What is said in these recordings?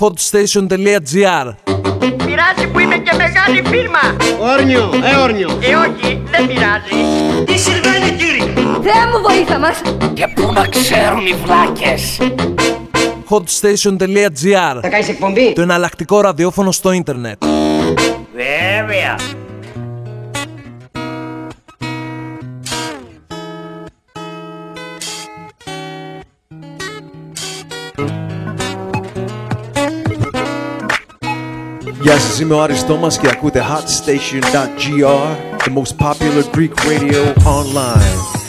hotstation.gr Πειράζει που είμαι και μεγάλη φίρμα. Όρνιο, ε όρνιο. Ε, όχι, δεν πειράζει. Τι συμβαίνει κύριε; Θεέ μου βοήθα μας! Και πού να ξέρουν οι βλάκες; hotstation.gr Θα κάνεις εκπομπή; Το εναλλακτικό ραδιόφωνο στο ίντερνετ. Βέβαια Γεια σας, είμαι ο Άρης Τόμας και ακούτε hotstation.gr The most popular Greek radio online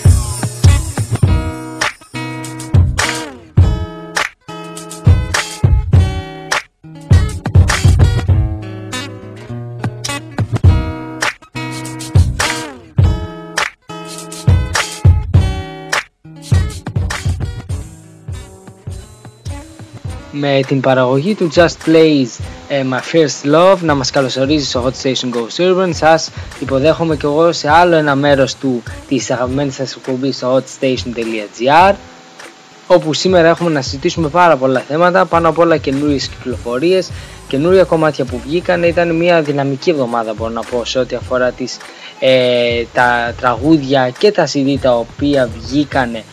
με την παραγωγή του Just Plays ε, My First Love να μας καλωσορίζεις στο Hot Station Go Urban. Σας υποδέχομαι και εγώ σε άλλο ένα μέρος του της αγαπημένης σας εκπομπής στο hotstation.gr όπου σήμερα έχουμε να συζητήσουμε πάρα πολλά θέματα πάνω απ' όλα καινούριες κυκλοφορίες καινούρια κομμάτια που βγήκαν ήταν μια δυναμική εβδομάδα μπορώ να πω σε ό,τι αφορά τις, ε, τα τραγούδια και τα CD τα οποία βγήκαν ε,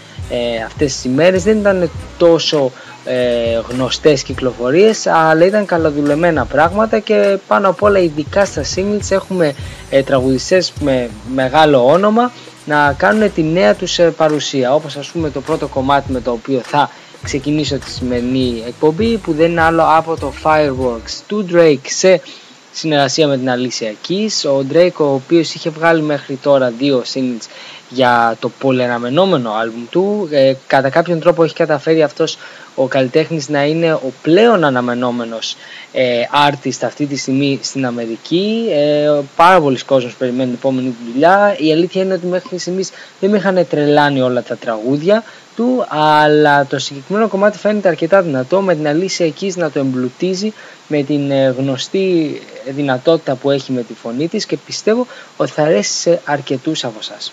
αυτές τις ημέρες. Δεν ήταν τόσο ε, γνωστές κυκλοφορίες αλλά ήταν καλαδουλεμένα πράγματα και πάνω απ' όλα ειδικά στα singles έχουμε ε, τραγουδιστές με μεγάλο όνομα να κάνουν τη νέα τους ε, παρουσία. Όπως ας πούμε το πρώτο κομμάτι με το οποίο θα ξεκινήσω τη σημερινή εκπομπή που δεν είναι άλλο από το Fireworks. Του Drake σε συνεργασία με την Alicia Keys ο Drake ο οποίος είχε βγάλει μέχρι τώρα δύο singles για το πολυαναμενόμενο άλμπουμ του ε, κατά κάποιον τρόπο έχει καταφέρει αυτός ο καλλιτέχνης να είναι ο πλέον αναμενόμενος ε, artist αυτή τη στιγμή στην Αμερική. Ε, πάρα πολλοί κόσμος περιμένουν την επόμενη δουλειά. Η αλήθεια είναι ότι μέχρι στιγμής δεν με είχαν τρελάνει όλα τα τραγούδια του, αλλά το συγκεκριμένο κομμάτι φαίνεται αρκετά δυνατό με την αλήθεια εκεί να το εμπλουτίζει με την ε, γνωστή δυνατότητα που έχει με τη φωνή της και πιστεύω ότι θα αρέσει σε αρκετούς από εσάς.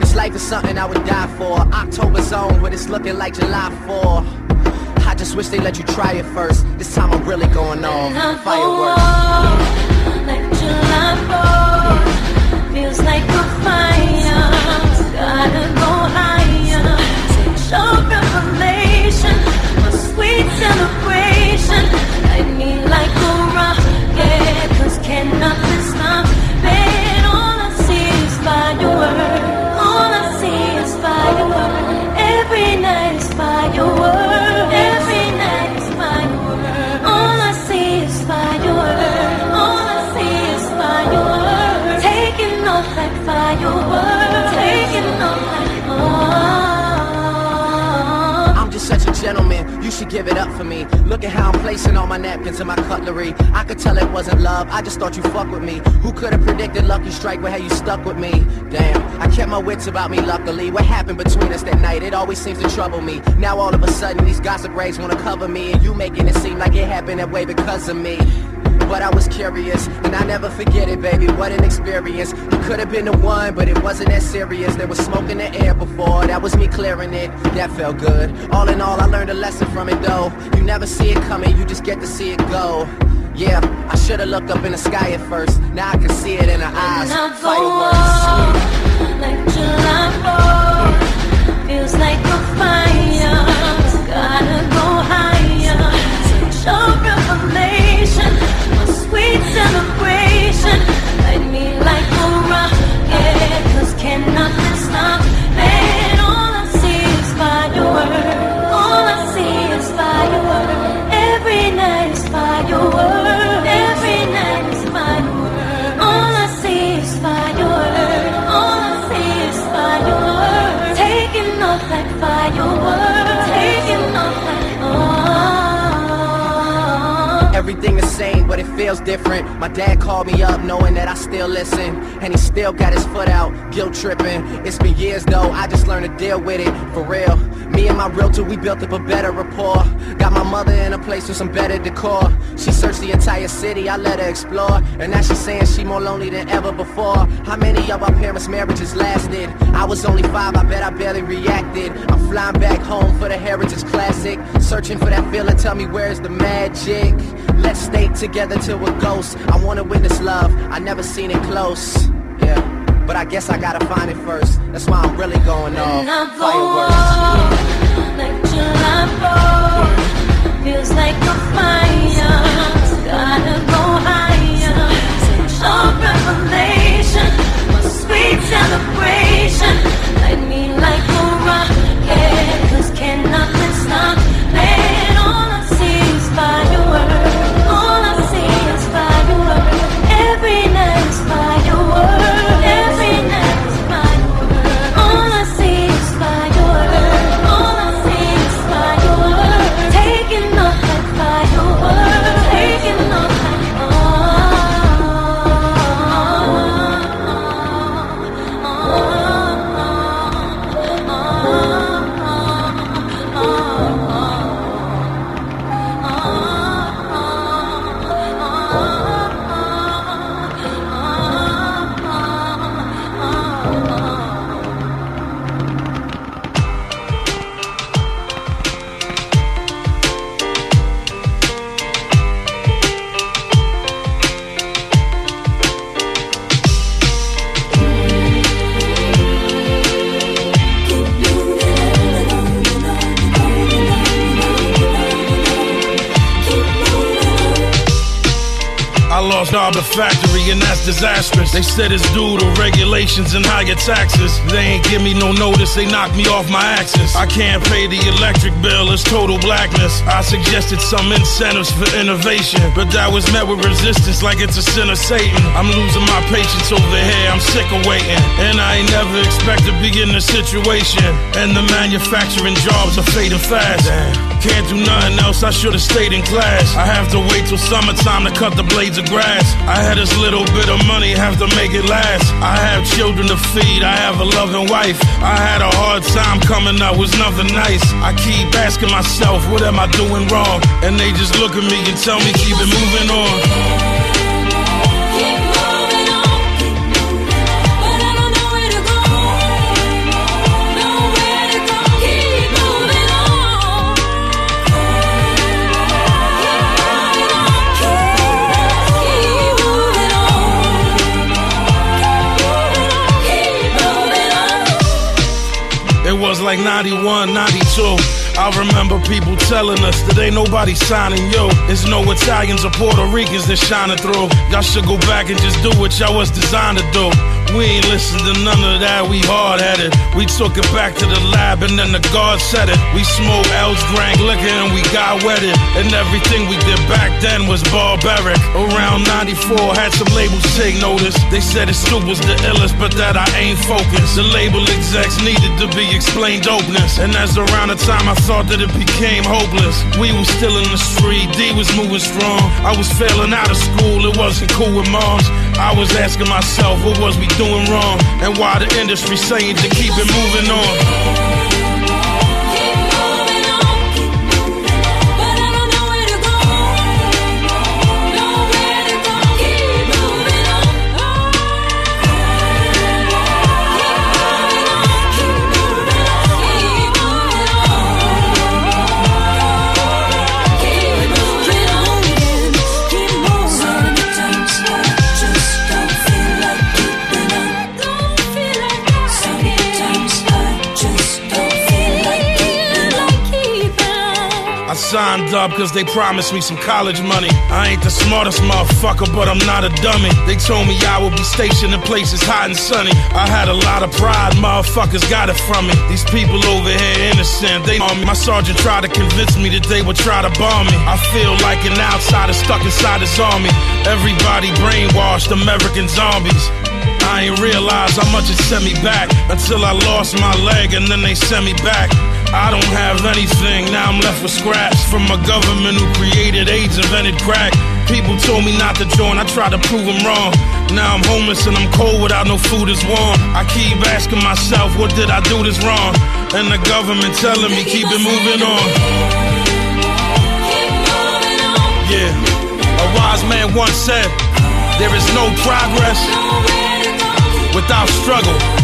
this life is something I would die for. October zone, but it's looking like July 4. I just wish they let you try it first. This time I'm really going on. Fireworks. Like July 4th, feels like a fire. Gotta go higher. Show revelation, a sweet celebration. Light me like a rocket, 'cause can for me. Look at how I'm placing all my napkins and my cutlery. I could tell it wasn't love, I just thought you fuck with me. Who could have predicted Lucky Strike with how you stuck with me? Damn, I kept my wits about me luckily. What happened between us that night? It always seems to trouble me. Now all of a sudden these gossip rags wanna cover me, and you making it seem like it happened that way because of me. But I was curious, and I never forget it, baby. What an experience. You could have been the one, but it wasn't that serious. There was smoke in the air before, that was me clearing it. That felt good. All in all, I learned a lesson from it, though. You never see it coming, you just get to see it go. Yeah, I should have looked up in the sky at first. Now I can see it in her eyes. Fireworks. like July 4th, feels like a fire. Gotta feels different. My dad called me up knowing that I still listen. And he still got his foot out, guilt tripping. It's been years though, I just learned to deal with it, for real. Me and my realtor, we built up a better rapport. Got my mother in a place with some better decor. She searched the entire city, I let her explore. And now she's saying she more lonely than ever before. How many of our parents' marriages lasted? I was only five, I bet I barely reacted. I'm flying back home for the Heritage Classic. Searching for that feeling, tell me where's the magic? Let's stay together till we're ghosts. I wanna witness love, I never seen it close. Yeah, but I guess I gotta find it first. That's why I'm really going off. Go Fireworks. on like July 4th. Feels like a fire. Gotta go higher. Sexual revelation. A sweet celebration. Disastrous. They said it's due to regulations and higher taxes. They ain't give me no notice, they knocked me off my axis. I can't pay the electric bill, it's total blackness. I suggested some incentives for innovation, but that was met with resistance like it's a sin of Satan. I'm losing my patience over here, I'm sick of waiting. And I ain't never expect to be in this situation. And the manufacturing jobs are fading fast. Can't do nothing else, I should've stayed in class. I have to wait till summertime to cut the blades of grass. I had this little bit of money, have to make it last. I have children to feed, I have a loving wife. I had a hard time coming up, was nothing nice. I keep asking myself, what am I doing wrong? And they just look at me and tell me, keep it moving on. It was like 91, 92. I remember people telling us that ain't nobody signing you. It's no Italians or Puerto Ricans that shining through. Y'all should go back and just do what y'all was designed to do. We ain't listen to none of that, we hard headed. We took it back to the lab and then the guard said it. We smoked L's, drank liquor, and we got wetted. And everything we did back then was barbaric. Around 94, had some labels take notice. They said it's Stoupe was the illest, but that I ain't focused. The label execs needed to be explained openness. And that's around the time I thought that it became hopeless. We was still in the street, D was moving strong. I was failing out of school, it wasn't cool with moms. I was asking myself, what was we doing wrong? And why the industry saying to keep it moving on? Signed up cause they promised me some college money. I ain't the smartest motherfucker, but I'm not a dummy. They told me I would be stationed in places hot and sunny. I had a lot of pride, motherfuckers got it from me. These people over here innocent, they on me. My sergeant tried to convince me that they would try to bomb me. I feel like an outsider stuck inside his army. Everybody brainwashed, American zombies. I ain't realize how much it sent me back until I lost my leg and then they sent me back. I don't have anything, now I'm left with scraps from a government who created AIDS, invented crack. people told me not to join, I tried to prove them wrong. Now I'm homeless and I'm cold without no food is warm. I keep asking myself, what did I do this wrong? And the government telling me keep it moving on. Yeah, a wise man once said, there is no progress without struggle.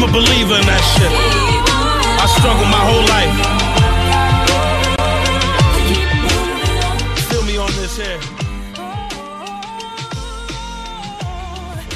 I'm a believer in that shit. I struggled my whole life. Feel me on this here.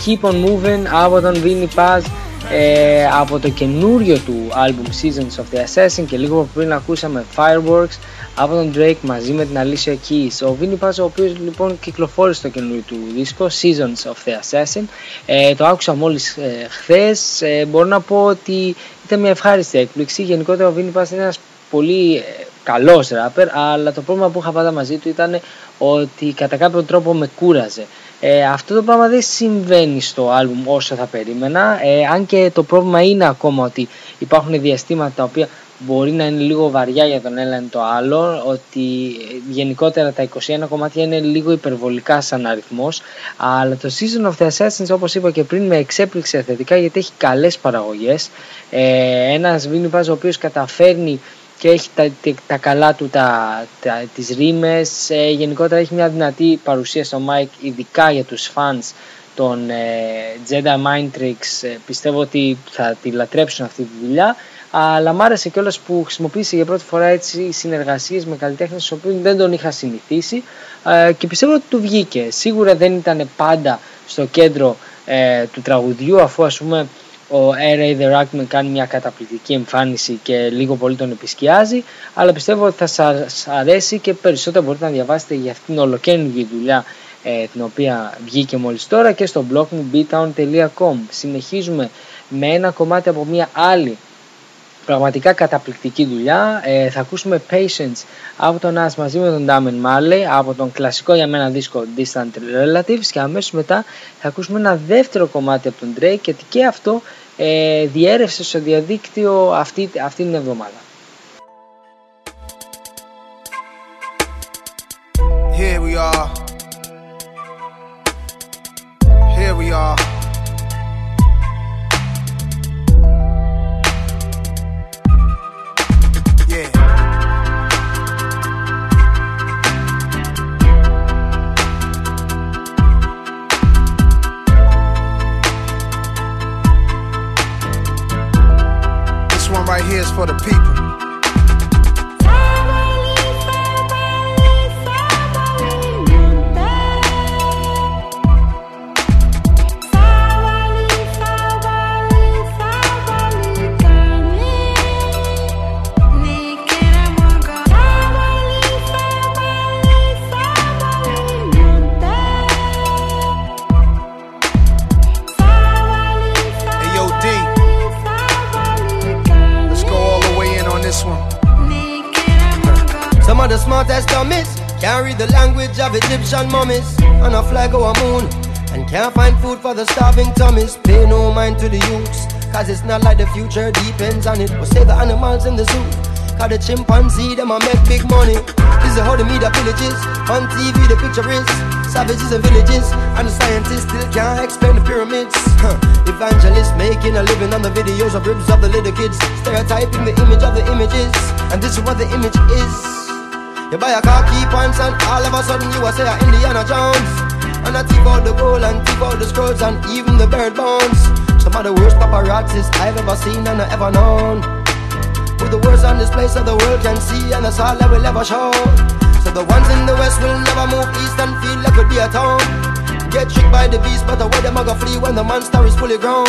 Keep on moving από τον Vinnie Paz ε, από το καινούριο του album Seasons of the Assassin και λίγο πριν ακούσαμε Fireworks από τον Drake μαζί με την Alicia Keys. Ο Vinny Paz ο οποίος λοιπόν κυκλοφόρησε το καινούριο του δίσκο Seasons of the Assassin. Ε, το άκουσα μόλις ε, χθες. Ε, μπορώ να πω ότι ήταν μια ευχάριστη έκπληξη. Γενικότερα ο Vinny Paz είναι ένας πολύ ε, καλός ράπερ αλλά το πρόβλημα που είχα πάντα μαζί του ήταν ότι κατά κάποιο τρόπο με κούραζε. Ε, αυτό το πράγμα δεν συμβαίνει στο άλμπουμ όσο θα περίμενα. Ε, αν και το πρόβλημα είναι ακόμα ότι υπάρχουν διαστήματα τα οποία μπορεί να είναι λίγο βαριά για τον ένα το άλλο ότι γενικότερα τα 21 κομμάτια είναι λίγο υπερβολικά σαν αριθμός αλλά το Season of the Assassins όπως είπα και πριν με εξέπληξε θετικά γιατί έχει καλές παραγωγές. Ε, ένας Βίνι ο οποίος καταφέρνει και έχει τα, τα καλά του τα, τα, τις ρήμες ε, γενικότερα έχει μια δυνατή παρουσία στο mic ειδικά για τους fans των ε, Jedi Mind Tricks. Ε, πιστεύω ότι θα τη λατρέψουν αυτή τη δουλειά αλλά μ' άρεσε κιόλας που χρησιμοποίησε για πρώτη φορά έτσι συνεργασίες με καλλιτέχνες στους οποίους δεν τον είχα συνηθίσει ε, και πιστεύω ότι του βγήκε σίγουρα δεν ήταν πάντα στο κέντρο ε, του τραγουδιού αφού ας πούμε ο R.A. The Rockman κάνει μια καταπληκτική εμφάνιση και λίγο πολύ τον επισκιάζει αλλά πιστεύω ότι θα σας αρέσει και περισσότερο μπορείτε να διαβάσετε για αυτήν την ολοκαίνουργη δουλειά ε, την οποία βγήκε μόλις τώρα και στο blog μου beatown.com συνεχίζουμε με ένα κομμάτι από μια άλλη πραγματικά καταπληκτική δουλειά ε, θα ακούσουμε Patience από τον Nas μαζί με τον Damon Marley από τον κλασικό για μένα δίσκο Distant Relatives και αμέσως μετά θα ακούσουμε ένα δεύτερο κομμάτι από τον Drake γιατί και αυτό ε, διέρευσε στο διαδίκτυο αυτή, αυτή την εβδομάδα. Animals in the zoo. Cause the chimpanzee, them a make big money. This is how the media villages. On TV, the picture is savages and villages. And the scientists still can't explain the pyramids. Huh. Evangelists making a living on the videos of ribs of the little kids. Stereotyping the image of the images. And this is what the image is. You buy a car, key pants, and all of a sudden you are say a Indiana Jones. And I take out the gold and take out the scrolls and even the bird bones. Some of the worst paparazzis I've ever seen and I ever known. The worst on display so the world can see and that's all I will ever show. So the ones in the west will never move east and feel like it'd be a town. Get tricked by the beast, but away them a go flee when the monster is fully grown.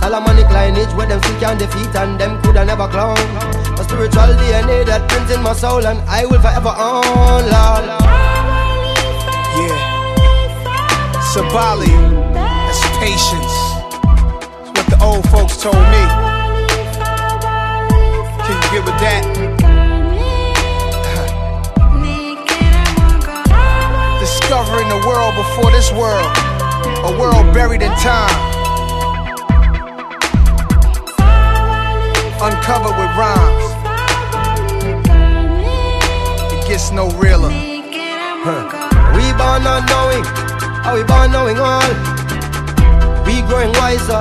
Solomonic lineage where them still can defeat and them coulda never clone. A spiritual DNA that prints in my soul and I will forever own, Lord. Yeah. Sabali. That's patience. That's what the old folks told me. With that? Discovering the world before this world. A world buried in time. Uncovered with rhymes. It gets no realer. We born not knowing, are we born knowing all? We growing wiser,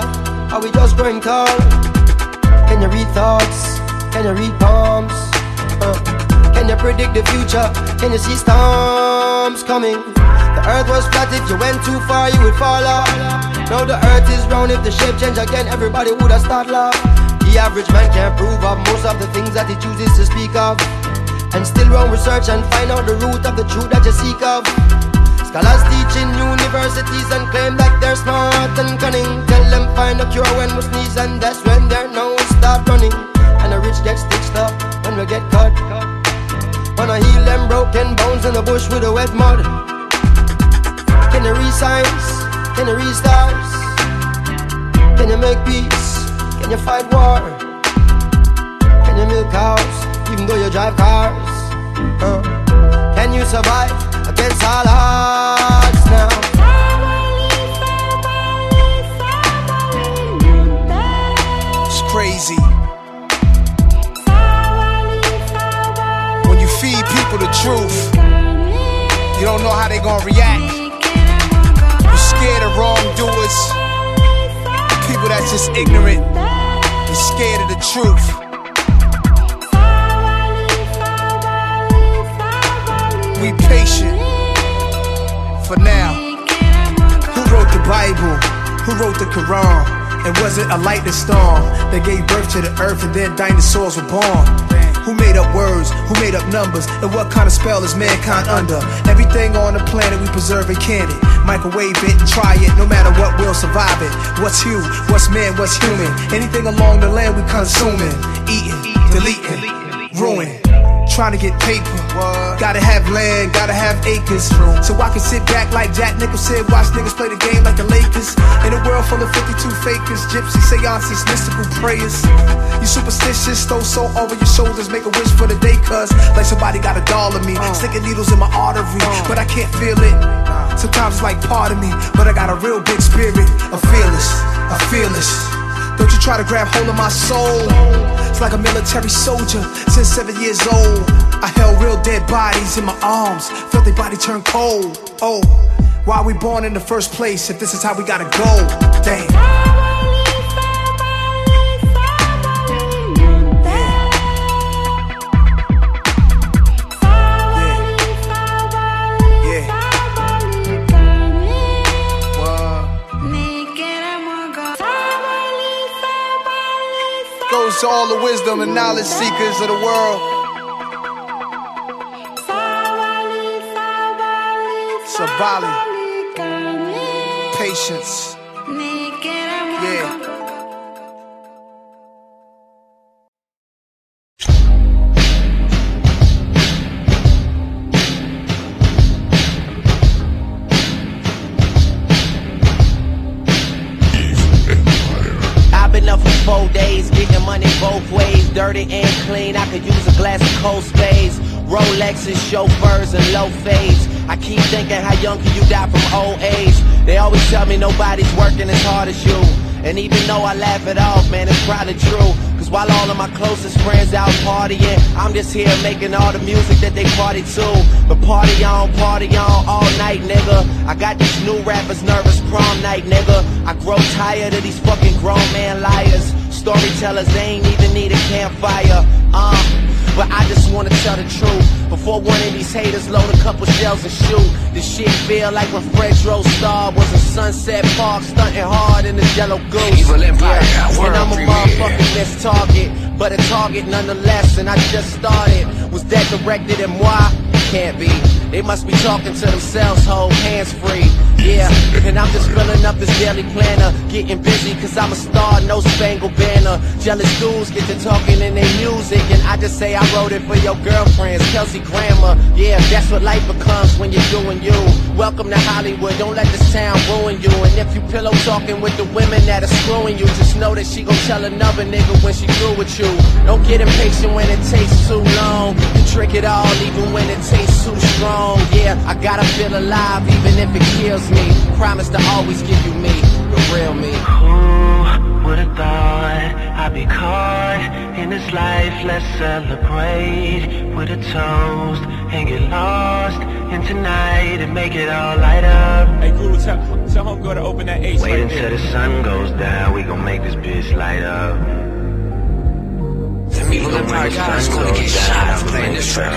are we just growing tall? Can you read thoughts? Can you read palms? Uh, can you predict the future? Can you see storms coming? The earth was flat, if you went too far, you would fall off. Now the earth is round, if the shape change again, everybody would have start laugh. The average man can't prove of most of the things that he chooses to speak of. And still run research and find out the root of the truth that you seek of. Scholars teach in universities and claim that they're smart and cunning. Tell them find a cure when we sneeze and that's when their nose start running. And the rich get stitched up when we get cut. Wanna heal them broken bones in the bush with the wet mud. Can you signs? Can you read stars? Can you make peace? Can you fight war? Can you milk cows even though you drive cars? Uh, can you survive against all odds now? It's crazy. Truth, you don't know how they gonna react. You're scared of wrongdoers, people that's just ignorant. You're scared of the truth. We patient for now. Who wrote the Bible? Who wrote the Quran? And was it a lightning storm that gave birth to the earth and then dinosaurs were born? Who made up words? Who made up numbers? And what kind of spell is mankind under? Everything on the planet we preserve and can it. Microwave it and try it, no matter what, we'll survive it. What's you? What's man? What's human? Anything along the land we consuming, eating, deleting, ruin. Trying to get paper. Gotta have land, gotta have acres. So I can sit back like Jack Nicholson, watch niggas play the game like the Lakers. In a world full of 52 fakers, gypsy seances, mystical prayers. You superstitious, throw soul over your shoulders, make a wish for the day, cuz like somebody got a doll of me. Uh. Sticking needles in my artery, uh. but I can't feel it. Sometimes it's like part of me, but I got a real big spirit. A fearless, a fearless. Don't you try to grab hold of my soul. It's like a military soldier since seven years old. I held real dead bodies in my arms, felt their body turn cold. Oh, why we born in the first place if this is how we gotta go? Damn. Goes to all the wisdom and knowledge seekers of the world. Sabali. Patience. Yeah. Clean. I could use a glass of cold spades. Rolexes, chauffeurs, and low fades. I keep thinking, how young can you die from old age? They always tell me nobody's working as hard as you. And even though I laugh it off, man, it's probably true. Cause while all of my closest friends out partying, I'm just here making all the music that they party to. But party on, party on all night, nigga. I got these new rappers nervous prom night, nigga. I grow tired of these fucking grown man liars. Storytellers, they ain't even need a campfire. Uh. But I just wanna tell the truth Before one of these haters load a couple shells and shoot This shit feel like when Fredro Starr was a Sunset Park Stunting hard in the yellow goose Evil Empire, yeah. And I'm a motherfucking missed target But a target nonetheless And I just started Was that directed at moi? Can't be They must be talking to themselves, hold hands free Yeah, and I'm just filling up this daily planner. Getting busy cause I'm a star, no spangled banner. Jealous dudes get to talking in their music And I just say I wrote it for your girlfriends Kelsey Grammer, yeah, that's what life becomes when you're doing you. Welcome to Hollywood, don't let this town ruin you. And if you pillow talking with the women that are screwing you Just know that she gon' tell another nigga when she through with you. Don't get impatient when it takes too long. You trick it all even when it tastes too strong. Yeah, I gotta feel alive even if it kills me Promise to always give you me, the real me Who would've thought I'd be caught in this life? Let's celebrate with a toast and get lost in tonight and make it all light up. Hey, Guru, tell, tell homegirl to open that ace Wait right until there. the sun goes down, we gon' make this bitch light up. Them evil empire guys gonna get shot for playing this track.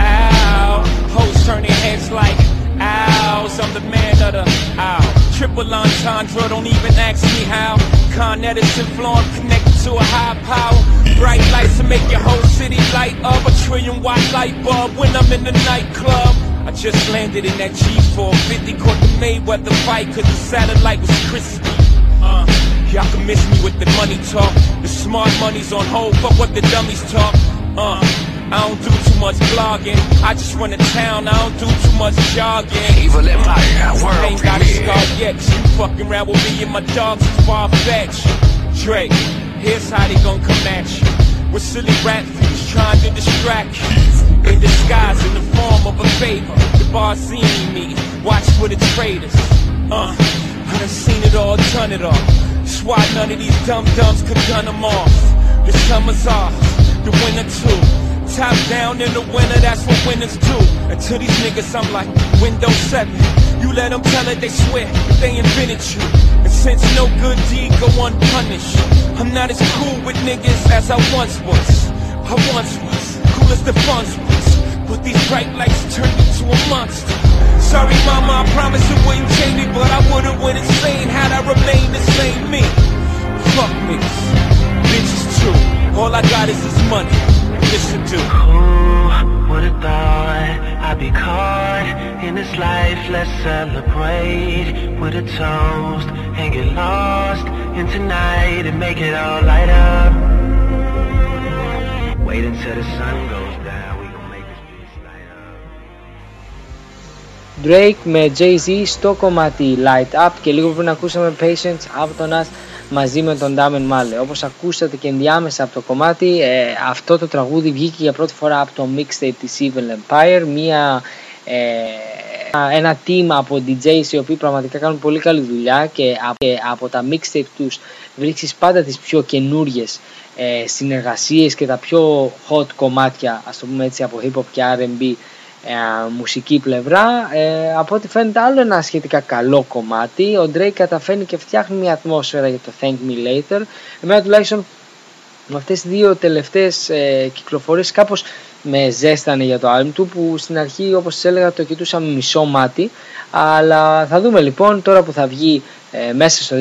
Ow, hoes turn their heads like owls. I'm the man of the ow. Triple entendre, don't even ask me how. Con Edison flowing connected to a high power. Bright lights to make your whole city light up. A trillion watt light bulb when I'm in the nightclub. I just landed in that G450, caught the Mayweather fight cause the satellite was crispy. Uh, y'all can miss me with the money talk. The smart money's on hold, but what the dummies talk. Uh, I don't do too much blogging. I just run a town, I don't do too much jogging. Evil Empire, world Ain't got a scar yet. You fucking around with me and my dogs is far fetched. Drake, here's how they gon' come at you. With silly rap views trying to distract you. In disguise, in the form of a favor. The bar seeing me, watch for the traitors. Uh, I done seen it all, done it all. That's why none of these dumb dumbs could gun them off. The summer's off, the winter too. Top down in the winter, that's what winners do. And to these niggas, I'm like Windows 7. You let them tell it, they swear they invented you. And since no good deed go unpunished, I'm not as cool with niggas as I once was. I once was, cool as the funds was. But these bright lights turned into a monster. Sorry, mama, I promise it wouldn't change me, but I would've went insane had I remained the same me. Fuck niggas, bitches too. All I got is this money. Listen to. Who would've thought I'd be caught in this life? Let's celebrate with a toast and get lost in tonight and make it all light up. Wait until the sun goes down, we gon' make this bitch light up. Drake με Jay-Z στο κομμάτι Light Up και λίγο πριν ακούσαμε Patience από τον Nas Μαζί με τον Damen Male. Όπως ακούσατε και ενδιάμεσα από το κομμάτι, ε, αυτό το τραγούδι βγήκε για πρώτη φορά από το mixtape της Evil Empire, μια, ε, ένα team από DJs οι οποίοι πραγματικά κάνουν πολύ καλή δουλειά και από, και από τα mixtape τους βρίσκεις πάντα τις πιο καινούριες ε, συνεργασίες και τα πιο hot κομμάτια, ας το πούμε έτσι, από hip hop και R&B ε, μουσική πλευρά. Ε, από ό,τι φαίνεται άλλο ένα σχετικά καλό κομμάτι. Ο Drake καταφέρνει και φτιάχνει μια ατμόσφαιρα για το Thank Me Later. Εμένα τουλάχιστον με αυτές τις δύο τελευταίες ε, κυκλοφορίες κάπως με ζέστανε για το album του που στην αρχή όπως σας έλεγα το κοιτούσα με μισό μάτι αλλά θα δούμε λοιπόν τώρα που θα βγει ε, μέσα στο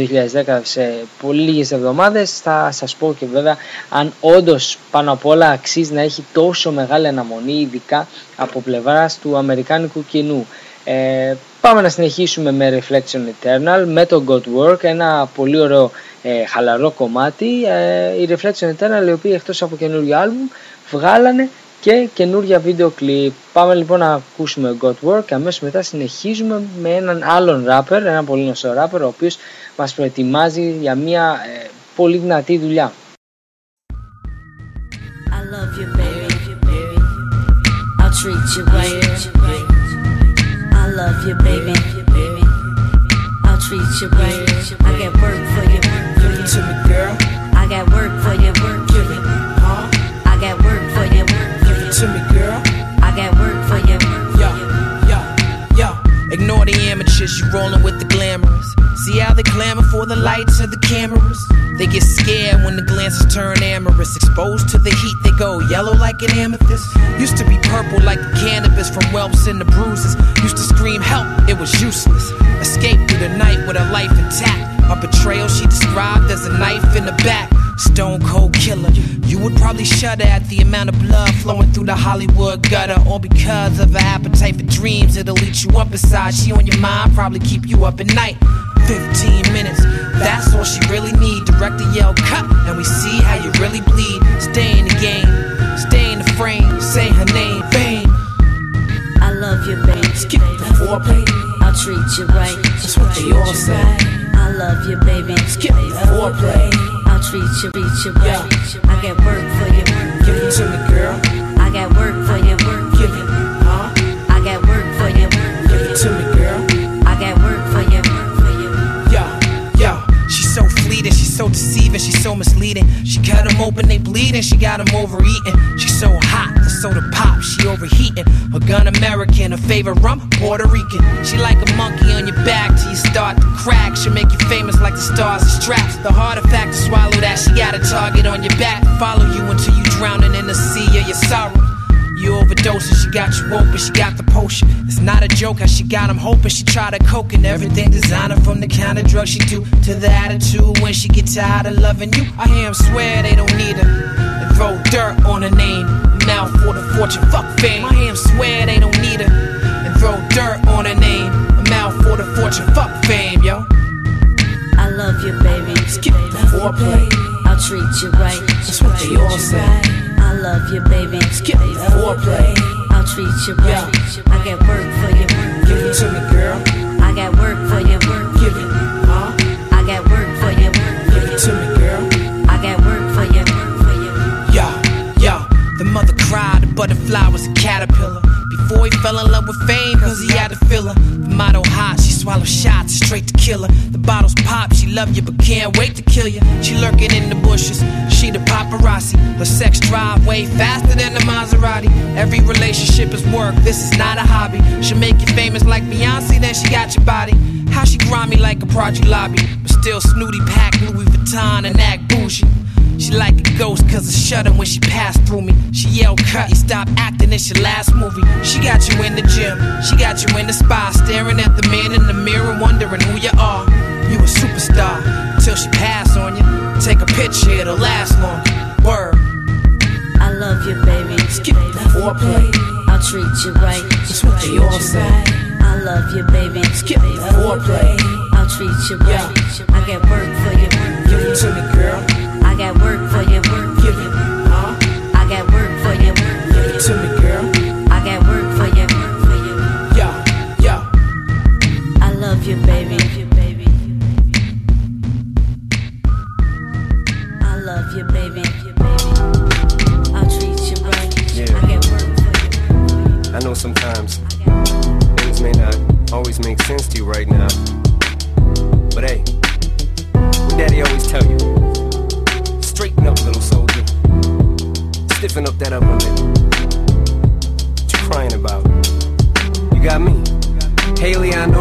2010 σε πολύ λίγες εβδομάδες θα σας πω και βέβαια αν όντως πάνω απ' όλα αξίζει να έχει τόσο μεγάλη αναμονή ειδικά από πλευράς του αμερικάνικου κοινού. Ε, πάμε να συνεχίσουμε με Reflection Eternal με το God Work ένα πολύ ωραίο ε, χαλαρό κομμάτι. Ε, η Reflection Eternal οι οποίοι εκτός από καινούριο άλμπουμ βγάλανε και καινούρια βίντεο κλιπ. Πάμε λοιπόν να ακούσουμε God Work και αμέσως μετά συνεχίζουμε με έναν άλλον rapper, έναν πολύ γνωστό rapper ο οποίος μας προετοιμάζει για μια ε, πολύ δυνατή δουλειά. I love you, baby. I'll treat you right. I love you, baby. I'll treat you right. I got work for you. Give it to me, girl. I got work for you. Ignore the amateurs, you rolling with the glamorous. See how they clamor for the lights of the cameras? They get scared when the glances turn amorous. Exposed to the heat, they go yellow like an amethyst. Used to be purple like the cannabis from whelps and the bruises. Used to scream help, it was useless. Escaped through the night with her life intact. A betrayal she described as a knife in the back. Stone cold killer. You would probably shudder at the amount of blood flowing through the Hollywood gutter. All because of her appetite for dreams, it'll eat you up inside. She on your mind, probably keep you up at night. 15 minutes, that's all she really need. Director yell cut, and we see how you really bleed. Stay in the game, stay in the frame, say her name, fame. I love you, baby. Skip the foreplay. I'll treat you right. That's what they all say. I love you, baby. Skip the foreplay. Treat you, treat you right. I got work for you. Give it to me, girl. I got work for you. Give it, huh? I got work for you. Give it to me, so deceiving, she's so misleading. She cut them open, they bleeding, she got them overeating. She's so hot, the soda pop, she overheating. Her gun American, her favorite rum, Puerto Rican. She like a monkey on your back till you start to crack. She'll make you famous like the stars and straps. The harder fact to swallow that, she got a target on your back. Follow you until you drowning in the sea of your sorrow. You overdosing, she got you open, she got the potion. It's not a joke how she got him hoping. She try to coke and everything designer from the kind of drugs she do to the attitude when she get tired of loving you. I hear him swear they don't need her and throw dirt on her name. Mouth for the fortune, fuck fame. I hear him swear they don't need her and throw dirt on her name. Mouth for the fortune, fuck fame, yo. I love you, baby. Skip the foreplay. I'll treat you right. That's what they all say. Love you, baby. Skip the foreplay. I'll treat you right. I got work for you. Give it to me, girl. I got work for you. Give it, huh? I got work for you. Give it to me, girl. I got work for you. Yo, yo, the mother cried, the butterfly was a caterpillar. He fell in love with fame, cause he had to fill her. The motto hot, she swallow shots straight to kill her. The bottles pop, she love you but can't wait to kill you. She lurking in the bushes, she the paparazzi. Her sex drive way faster than the Maserati. Every relationship is work, this is not a hobby. She'll make you famous like Beyonce, then she got your body. How she grimy like a project lobby, but still snooty pack Louis Vuitton and act bougie. She like a ghost cause I shudder when she passed through me. She yelled, cut, you stop acting, it's your last movie. She got you in the gym, she got you in the spa, staring at the man in the mirror, wondering who you are. You a superstar, till she pass on you. Take a picture, it'll last long. Word. I love you, baby. Skip the foreplay. I'll treat you right. That's what they all say. I love you, baby. Skip the foreplay. I'll treat you right. I got work for you. Give it to me, girl. I got work for you. Give it, huh? I got work for you. Give it to me, girl. I got work for you. Yo, yo. I love you, baby. I love you, baby. I'll treat you right. Yeah. I got work for you. I know sometimes things may not always make sense to you right now. But hey, what daddy always tell you? Stiffen up that upper lip. What you crying about? You got me. Hailie, I know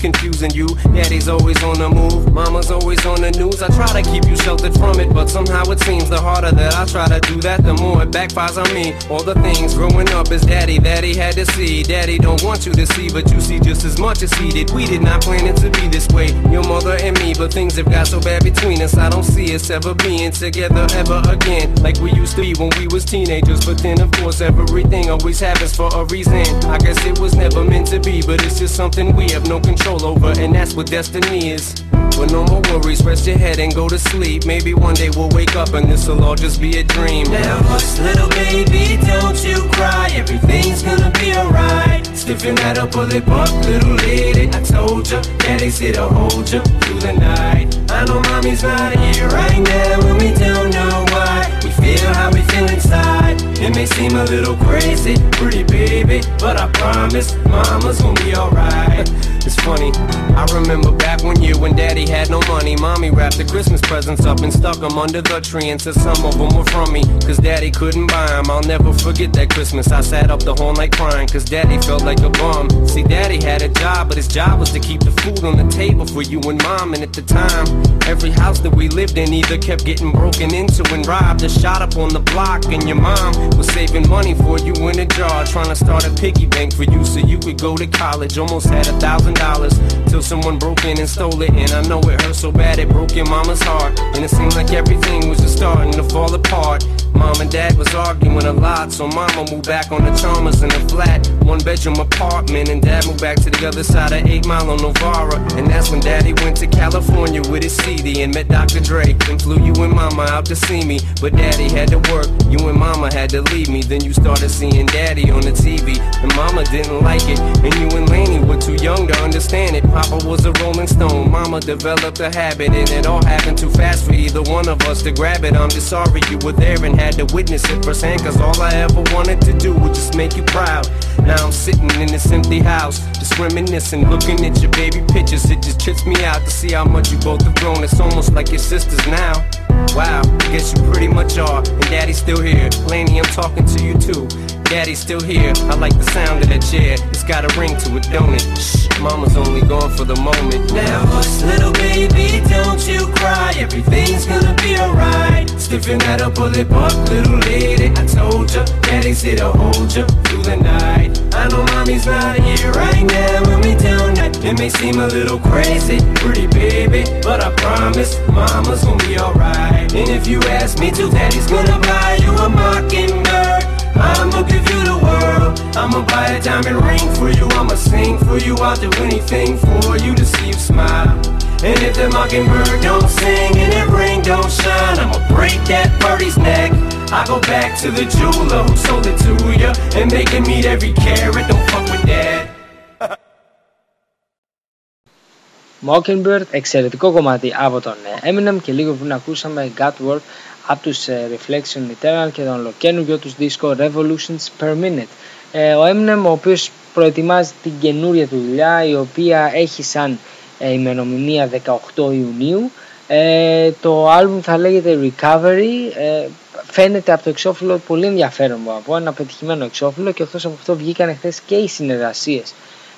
confusing you. Daddy's always on the move, mama's always on the news. I try to keep you sheltered from it, but somehow it seems the harder that I try to do that, the more it backfires on me. All the things growing up is daddy that he had to see. Daddy don't want you to see, but you see just as much as he did. We did not plan it to be this way, your mother and me, but things have got so bad between us. I don't see us ever being together ever again, like we used to be when we was teenagers. But then, of course, everything always happens for a reason. I guess it was never meant to be, but it's just something we have no control over, and that's what destiny is. But no more worries, rest your head and go to sleep. Maybe one day we'll wake up and this'll all just be a dream. Now hush, little baby, don't you cry. Everything's gonna be alright. Stiffen that upper lip up, little lady. I told ya, daddy's here to hold ya through the night. I know mommy's not here right now, and we don't know why. We feel how we feel inside. It may seem a little crazy, pretty baby, but I promise mama's gonna be alright. It's funny, I remember back one year when daddy had no money. Mommy wrapped the Christmas presents up and stuck them under the tree said some of them were from me. Cause daddy couldn't buy them. I'll never forget that Christmas. I sat up the whole night crying cause daddy felt like a bum. See, daddy had a job, but his job was to keep the food on the table for you and mom. And at the time, every house that we lived in either kept getting broken into and robbed or shot up on the block. And your mom was saving money for you in a jar, trying to start a piggy bank for you so you could go to college. Almost had a thousand dollars. Till someone broke in and stole it, and I know it hurt so bad it broke your mama's heart. And it seemed like everything was just starting to fall apart. Mom and dad was arguing a lot, so mama moved back on the Chalmers in a flat, one bedroom apartment, and dad moved back to the other side of 8 Mile on Novara. And that's when daddy went to California with his CD and met Dr. Dre. Then flew you and mama out to see me, but daddy had to work. You and mama had to leave me. Then you started seeing daddy on the TV, and mama didn't like it. And you and Laney were too young to understand it. Papa was a rolling stone, mama developed a habit, and it all happened too fast for either one of us to grab it. I'm just sorry you were there and had to witness it firsthand, cause all I ever wanted to do was just make you proud. Now I'm sitting in this empty house, just reminiscing, looking at your baby pictures. It just trips me out to see how much you both have grown. It's almost like your sisters now. Wow, I guess you pretty much are. And daddy's still here. Laney, I'm talking to you too. Daddy's still here. I like the sound of that chair. It's got a ring to it, don't it? Shh, mama's only gone for the moment. Now hush, little baby, don't you cry. Everything's gonna be alright. Stiffen that up, pull it up, little lady. I told ya, daddy's here to hold ya through the night. I know mommy's not here right now when we down that. It may seem a little crazy, pretty baby, but I promise mama's gonna be alright. And if you ask me to, daddy's gonna buy you a mockingbird. I'ma give you the world. I'ma buy a diamond ring for you. I'ma sing for you. I'll do anything for you to see you smile. And if the mockingbird don't sing and that ring don't shine, I'ma break that birdie's neck. I go back to the jeweler who sold it to ya and make him meet every carat. Don't fuck with that. Mockingbird, εξαιρετικό κομμάτι από τον ε, Eminem και λίγο πριν ακούσαμε Godward από τους ε, Reflection Eternal και τον ολοκαίνουργιο τους δίσκο Revolutions Per Minute. Ε, ο Eminem ο οποίος προετοιμάζει την καινούρια του δουλειά η οποία έχει σαν ε, ημερομηνία 18 Ιουνίου. Ε, το άλμπουμ θα λέγεται Recovery. Ε, φαίνεται από το εξώφυλλο πολύ ενδιαφέρον μπορώ να πω, ένα πετυχημένο εξώφυλλο και εκτός από αυτό βγήκαν χθες και οι συνεργασίες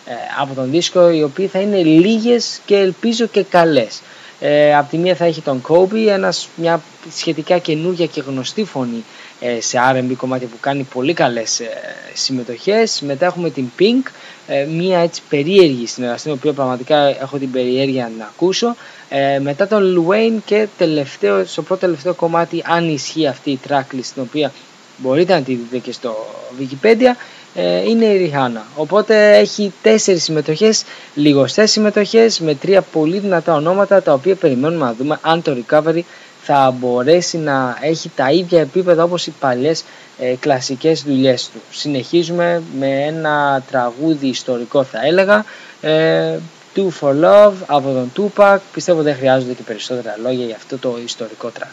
ε, από τον δίσκο οι οποίοι θα είναι λίγες και ελπίζω και καλές. Ε, από τη μία θα έχει τον Kobe, ένας, μια σχετικά καινούργια και γνωστή φωνή ε, σε R&B κομμάτια που κάνει πολύ καλές ε, συμμετοχές. Μετά έχουμε την Pink, ε, μια έτσι περίεργη συνεργασία, την οποία πραγματικά έχω την περιέργεια να την ακούσω. Ε, μετά τον Lil Wayne και τελευταίο, στο πρώτο τελευταίο κομμάτι, αν ισχύει αυτή η tracklist, την οποία μπορείτε να τη δείτε και στο Wikipedia, ε, είναι η Rihanna. Οπότε έχει τέσσερις συμμετοχές, λιγοστές συμμετοχές με τρία πολύ δυνατά ονόματα τα οποία περιμένουμε να δούμε αν το recovery θα μπορέσει να έχει τα ίδια επίπεδα όπως οι παλιές ε, κλασικές δουλειές του. Συνεχίζουμε με ένα τραγούδι ιστορικό θα έλεγα, ε, Two for Love από τον Tupac. Πιστεύω δεν χρειάζονται και περισσότερα λόγια για αυτό το ιστορικό track.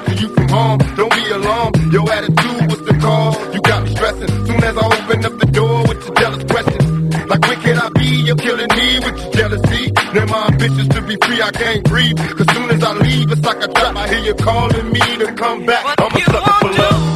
my ambitions to be free, I can't breathe. Cause soon as I leave, it's like a trap. I hear you calling me to come back. I'm a sucker for love.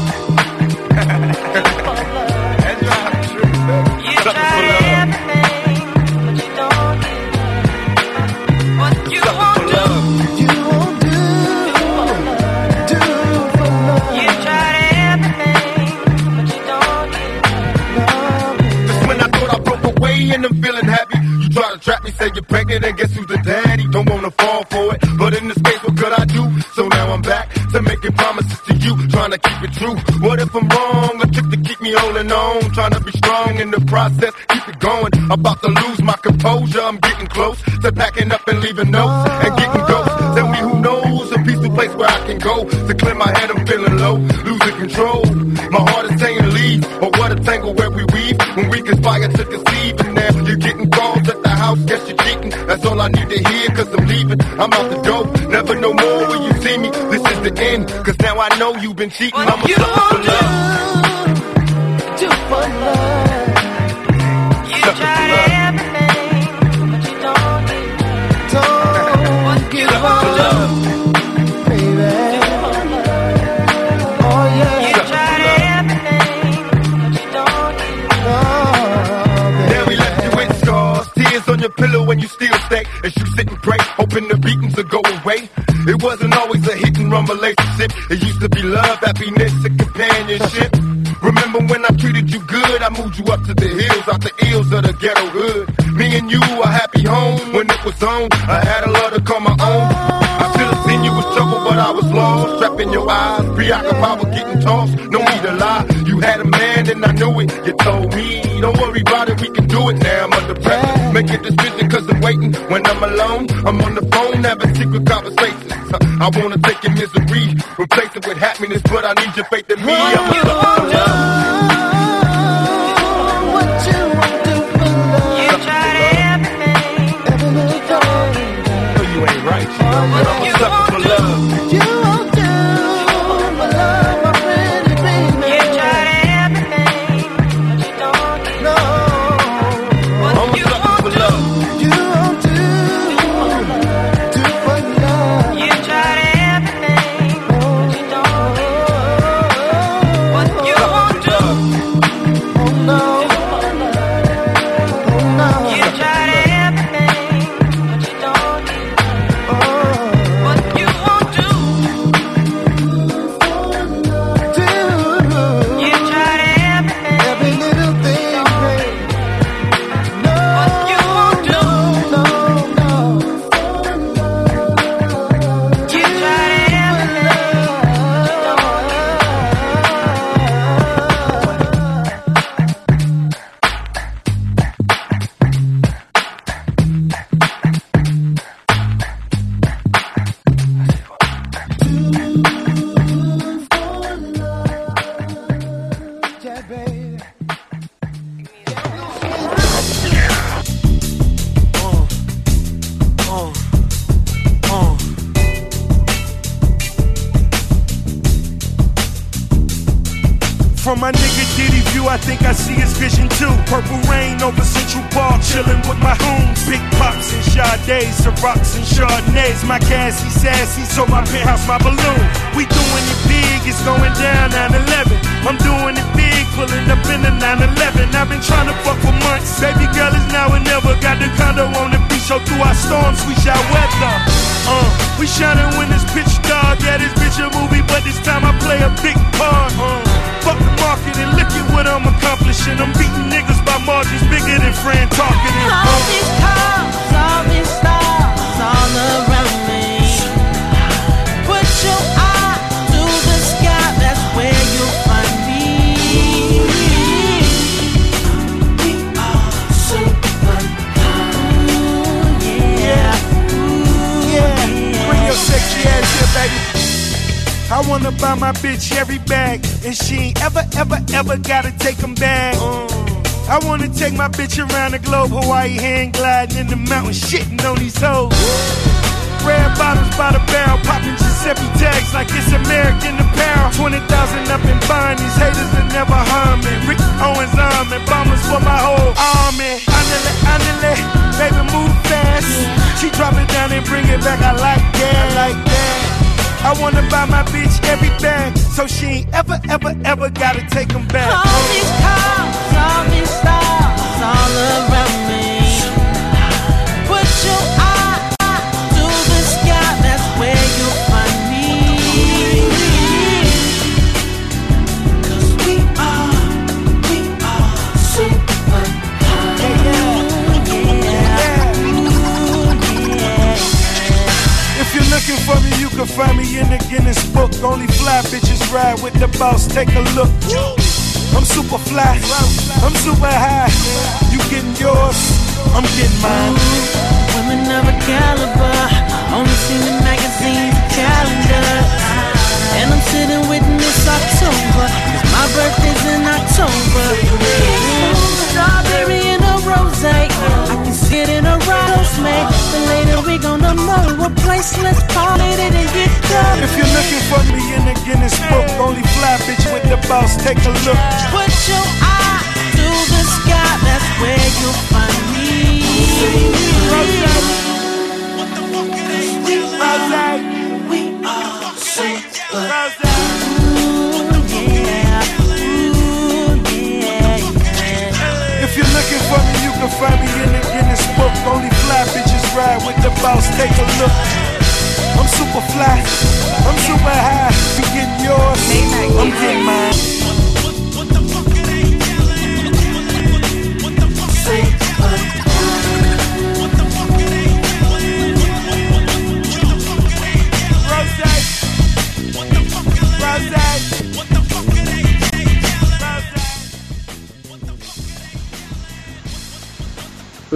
To trap me, say you're pregnant, and guess who's the daddy? Don't wanna fall for it, but in this case, what could I do? So now I'm back to making promises to you, trying to keep it true. What if I'm wrong? A trick to keep me holding on, trying to be strong in the process, keep it going. About to lose my composure, I'm getting close to packing up and leaving notes and getting ghosts. Tell me who knows a peaceful place where I can go to clear my head. I'm feeling low, losing control. I need to hear, cause I'm leaving. I'm out the door, never no more will you see me. This is the end. Cause now I know you've been cheating. I'm a sucker for love. You try to have a name, but you Do for love. Oh yeah, you everything, but sit and pray, hoping the beatings will go away. It wasn't always a hit and run relationship. It used to be love, happiness, and companionship. Remember when I treated you good? I moved you up to the hills, out the ills of the ghetto hood. Me and you a happy home when it was on. I had a love to call my own. I should have seen you was trouble, but I was lost. Trapped in your eyes, preoccupied with getting tossed. No need to lie, you had a man and I knew it. You told me, don't worry about it, we can do it now. I'm under pressure, make this decision cause I'm waiting. When I'm alone, I'm on the phone having secret conversations. I wanna take your misery, replace it with happiness, but I need your faith in me. I'm my bitch every bag, and she ain't ever, ever, ever gotta take 'em back. Mm. I wanna take my bitch around the globe, Hawaii hand gliding in the mountains, shitting on these hoes. Red bottles by the barrel, popping Giuseppe tags like it's American apparel. 20,000 up and buying these haters that never harm me. Rick Owens arm and bombers for my whole army. Andale, andale, baby move fast. She drop it down and bring it back, I like that, I like that. I wanna buy my bitch every bag, so she ain't ever, ever, ever gotta take take 'em back. All these cars, all these stars, all around me. Looking for me, you can find me in the Guinness book. Only fly bitches ride with the boss. Take a look. I'm super fly. I'm super high. You getting yours? I'm getting mine. Women of a caliber, only seen in magazines and calendars. And I'm sitting with Miss October, 'cause my birthday's in October. Mm, Strawberry and a rose. I can see it in a eyes. But later we gonna know a place. Let's party it and get done. If you're looking for me in the Guinness Book, only fly bitch with the boss. Take a look. Put your eye to the sky. That's where you'll find me. What the fuck it is? We are. We are. So for me, you can find me in the in Guinness book. Only fly bitches ride with the boss, take a look. I'm super fly, I'm super high. You getting yours, I'm getting mine. Uh,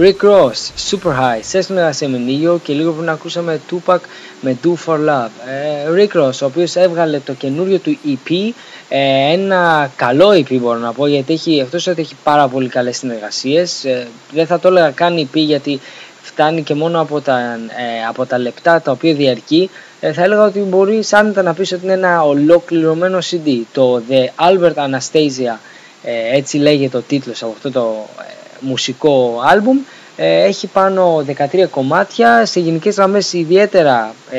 Rick Ross, Super High, σε συνεργασία με Neo και λίγο πριν ακούσαμε Tupac με Do For Love. Ε, Rick Ross, ο οποίος έβγαλε το καινούριο του EP, ε, ένα καλό EP μπορώ να πω, γιατί έχει, εκτός ότι έχει πάρα πολύ καλές συνεργασίες, ε, δεν θα το έλεγα καν EP γιατί φτάνει και μόνο από τα, ε, από τα λεπτά τα οποία διαρκεί, ε, θα έλεγα ότι μπορεί άνετα να πεις ότι είναι ένα ολοκληρωμένο CD. Το The Albert Anastasia, ε, έτσι λέγεται ο τίτλος από αυτό το ε, μουσικό άλμπουμ, ε, έχει πάνω 13 κομμάτια, σε γενικές γραμμές ιδιαίτερα ε,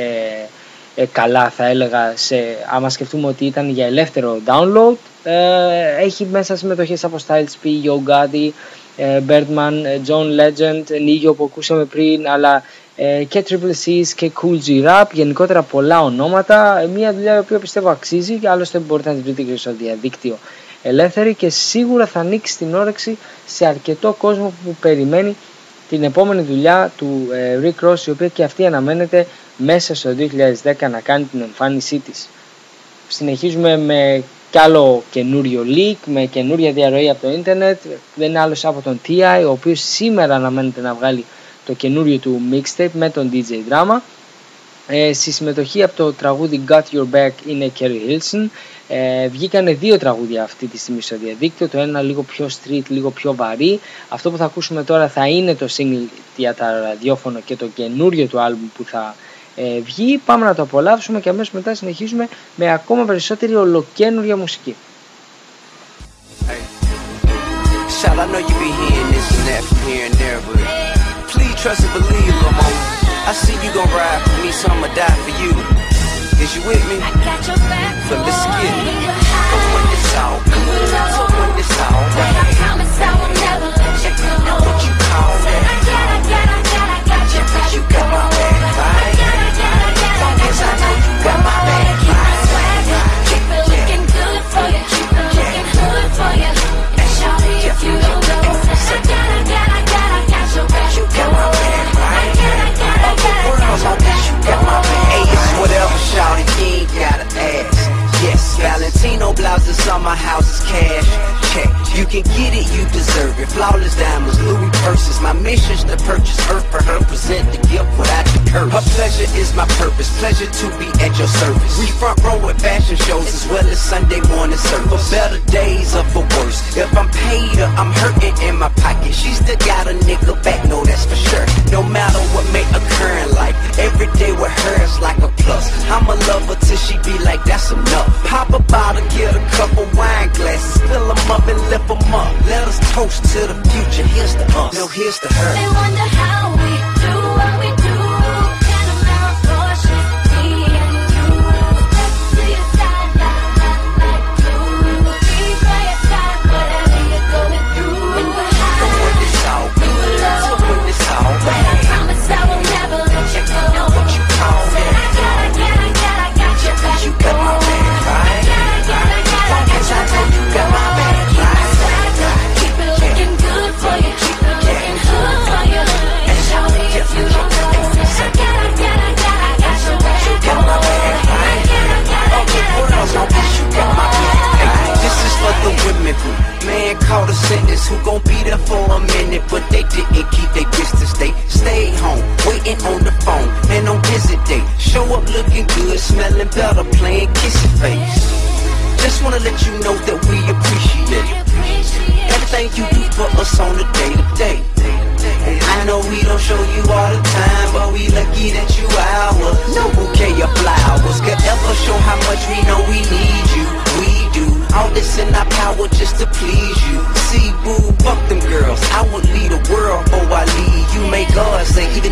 ε, καλά θα έλεγα, σε, άμα σκεφτούμε ότι ήταν για ελεύθερο download, ε, έχει μέσα συμμετοχές από Styles P, Yo Gotti, ε, Birdman, ε, John Legend, Nigio που ακούσαμε πριν, αλλά ε, και Triple C's και Cool G Rap, γενικότερα πολλά ονόματα, ε, μια δουλειά η οποία πιστεύω αξίζει και άλλωστε μπορείτε να τη βρείτε και στο διαδίκτυο ελεύθερη και σίγουρα θα ανοίξει την όρεξη σε αρκετό κόσμο που περιμένει την επόμενη δουλειά του ε, Rick Ross η οποία και αυτή αναμένεται μέσα στο 2010 να κάνει την εμφάνισή της. Συνεχίζουμε με κι άλλο καινούριο leak, με καινούρια διαρροή από το ίντερνετ, δεν είναι άλλος από τον T.I. ο οποίος σήμερα αναμένεται να βγάλει το καινούριο του mixtape με τον DJ Drama. Ε, στη συμμετοχή από το τραγούδι Got Your Back είναι Kerry Hilson. Ε, βγήκανε δύο τραγούδια αυτή τη στιγμή στο διαδίκτυο, το ένα λίγο πιο street, λίγο πιο βαρύ. Αυτό που θα ακούσουμε τώρα θα είναι το single για τα ραδιόφωνο και το καινούριο του άλμπουμ που θα ε, βγει. Πάμε να το απολαύσουμε και αμέσως μετά συνεχίζουμε με ακόμα περισσότερη ολοκένουργια μουσική. Shall I know you be hearing this and that from here and there, but please trust and believe, little mama. I see you gon' ride for me, so I'ma die for you. Is you with me? I got your back. So let's get it. So when it's all Say even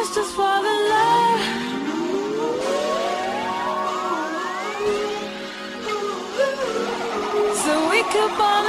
us just fall in love. So we could bond.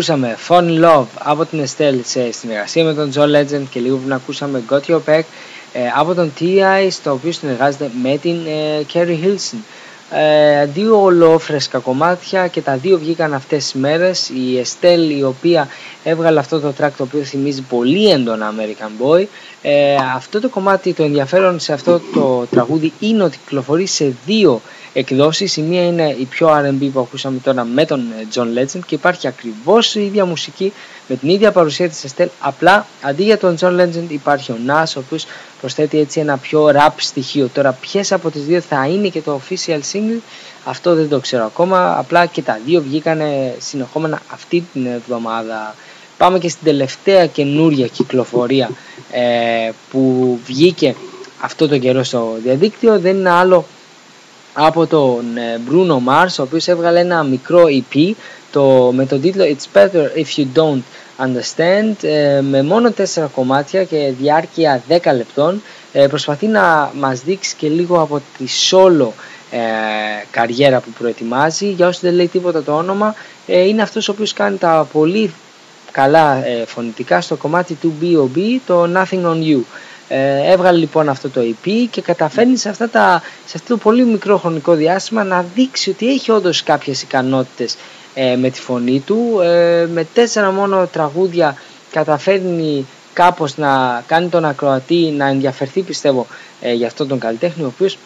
Ακούσαμε Fun Love από την Estelle σε συνεργασία με τον John Legend και λίγο πριν ακούσαμε Got Your Back ε, από τον T.I. στο οποίο συνεργάζεται με την ε, Carrie Hilson. Ε, δύο ολόφρεσκα κομμάτια και τα δύο βγήκαν αυτές τις μέρες. Η Estelle η οποία έβγαλε αυτό το track το οποίο θυμίζει πολύ έντονα American Boy. Ε, αυτό το κομμάτι, το ενδιαφέρον σε αυτό το τραγούδι είναι ότι κυκλοφορεί σε δύο εκδόσεις. Η μία είναι η πιο R&B που ακούσαμε τώρα με τον ε, John Legend και υπάρχει ακριβώς η ίδια μουσική με την ίδια παρουσία της Estelle. Απλά αντί για τον John Legend υπάρχει ο Nas ο οποίος προσθέτει έτσι ένα πιο rap στοιχείο. Τώρα ποιες από τις δύο θα είναι και το official single αυτό δεν το ξέρω ακόμα. Απλά και τα δύο βγήκανε συνεχόμενα αυτή την εβδομάδα. Πάμε και στην τελευταία καινούρια κυκλοφορία ε, που βγήκε αυτό το καιρό στο διαδίκτυο. Δεν είναι άλλο από τον ε, Bruno Mars ο οποίος έβγαλε ένα μικρό EP το, με τον τίτλο It's Better If You Don't Understand ε, με μόνο 4 κομμάτια και διάρκεια 10 λεπτών ε, προσπαθεί να μας δείξει και λίγο από τη solo ε, καριέρα που προετοιμάζει. Για όσοι δεν λέει τίποτα το όνομα ε, είναι αυτός ο οποίος κάνει τα πολύ καλά ε, φωνητικά στο κομμάτι του B.O.B το Nothing On You ε, έβγαλε λοιπόν αυτό το EP και καταφέρνει σε, αυτό το πολύ μικρό χρονικό διάστημα να δείξει ότι έχει όντως κάποιες ικανότητες ε, με τη φωνή του. Ε, με τέσσερα μόνο τραγούδια καταφέρνει κάπως να κάνει τον ακροατή να ενδιαφερθεί πιστεύω για αυτόν τον καλλιτέχνη ο οποίος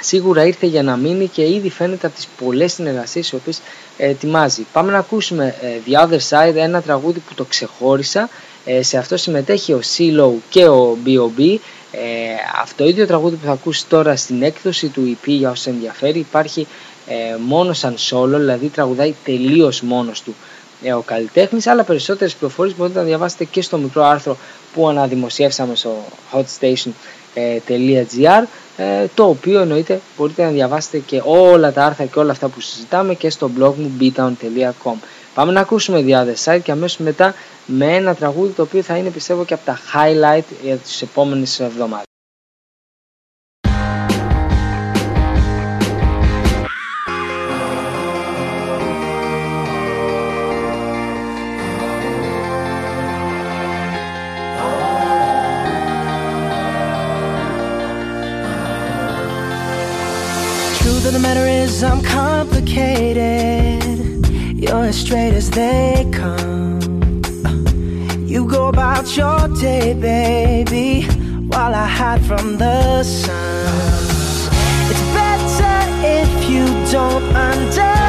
σίγουρα ήρθε για να μείνει και ήδη φαίνεται από τις πολλές συνεργασίες οι οποίες ετοιμάζει. Πάμε να ακούσουμε The Other Side, ένα τραγούδι που το ξεχώρισα ε, σε αυτό συμμετέχει ο Silo και ο B.O.B. Ε, αυτό το ίδιο τραγούδι που θα ακούσεις τώρα στην έκδοση του EP για όσους ενδιαφέρει υπάρχει ε, μόνος σαν solo, δηλαδή τραγουδάει τελείως μόνος του ε, ο καλλιτέχνης, αλλά περισσότερες πληροφορίες μπορείτε να διαβάσετε και στο μικρό άρθρο που αναδημοσιεύσαμε στο hotstation.gr ε, το οποίο εννοείται μπορείτε να διαβάσετε και όλα τα άρθρα και όλα αυτά που συζητάμε και στο blog μου beatdown.com Πάμε να ακούσουμε The Other Side και αμέσως μετά με ένα τραγούδι το οποίο θα είναι πιστεύω και από τα highlight για τις επόμενες εβδομάδες. Truth of the matter is I'm complicated You're as straight as they come Go about your day, baby, while I hide from the sun. It's better if you don't understand.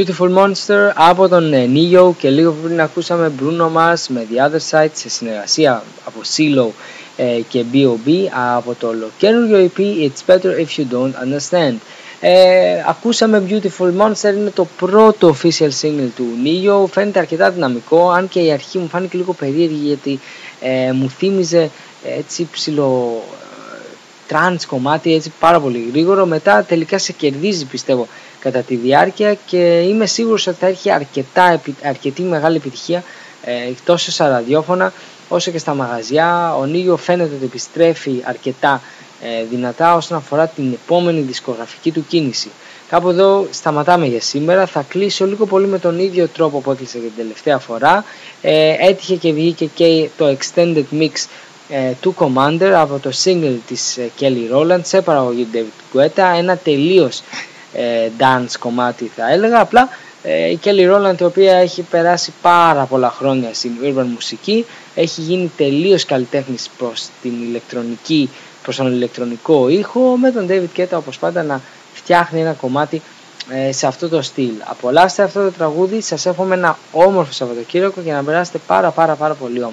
Beautiful Monster από τον ε, Neo και λίγο πριν ακούσαμε Bruno Mars με The Other Side σε συνεργασία από CeeLo ε, και B.O.B. από το καινούργιο EP It's Better If You Don't Understand. Ε, ακούσαμε Beautiful Monster, είναι το πρώτο official single του Neo, φαίνεται αρκετά δυναμικό, αν και η αρχή μου φάνηκε λίγο περίεργη γιατί ε, μου θύμιζε έτσι ψηλο τρανς κομμάτι έτσι πάρα πολύ γρήγορο μετά τελικά σε κερδίζει πιστεύω κατά τη διάρκεια και είμαι σίγουρος ότι θα έχει αρκετά, επι- αρκετή μεγάλη επιτυχία ε, τόσο στα ραδιόφωνα όσο και στα μαγαζιά. Ο Νίγιο φαίνεται ότι επιστρέφει αρκετά ε, δυνατά όσον αφορά την επόμενη δισκογραφική του κίνηση. Κάπου εδώ σταματάμε για σήμερα. Θα κλείσω λίγο πολύ με τον ίδιο τρόπο που έκλεισα και την τελευταία φορά. Ε, έτυχε και βγήκε και το extended mix ε, του Commander από το single της ε, Kelly Rowland σε παραγωγή του David Guetta. Ένα τελείως ε, dance κομμάτι θα έλεγα. Απλά ε, η Kelly Rowland η οποία έχει περάσει πάρα πολλά χρόνια στην urban μουσική έχει γίνει τελείως καλλιτέχνης προς την ηλεκτρονική προς τον ηλεκτρονικό ήχο με τον David Guetta όπως πάντα να φτιάχνει ένα κομμάτι ε, σε αυτό το στυλ. Απολαύστε αυτό το τραγούδι, σας εύχομαι ένα όμορφο Σαββατοκύριακο και να περάσετε πάρα πάρα πάρα πολύ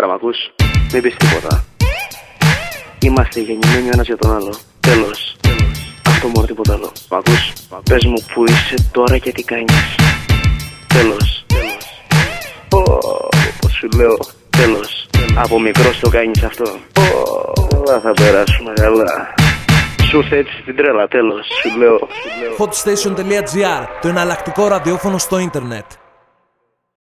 Καλησπέρα, μ' Μην πεις τίποτα. Είμαστε γεννημένοι ένας για τον άλλο. Τέλος. Αυτό μόνο τίποτα άλλο. Πες μου που είσαι τώρα και τι κάνεις. Τέλος. Τέλος. Πώς σου λέω. Τέλος. Από μικρό το κάνεις αυτό. Όλα θα περάσουμε καλά. Σου έτσι την τρέλα, τέλος. Σου λέω. Hotstation.gr, το εναλλακτικό ραδιόφωνο στο ίντερνετ.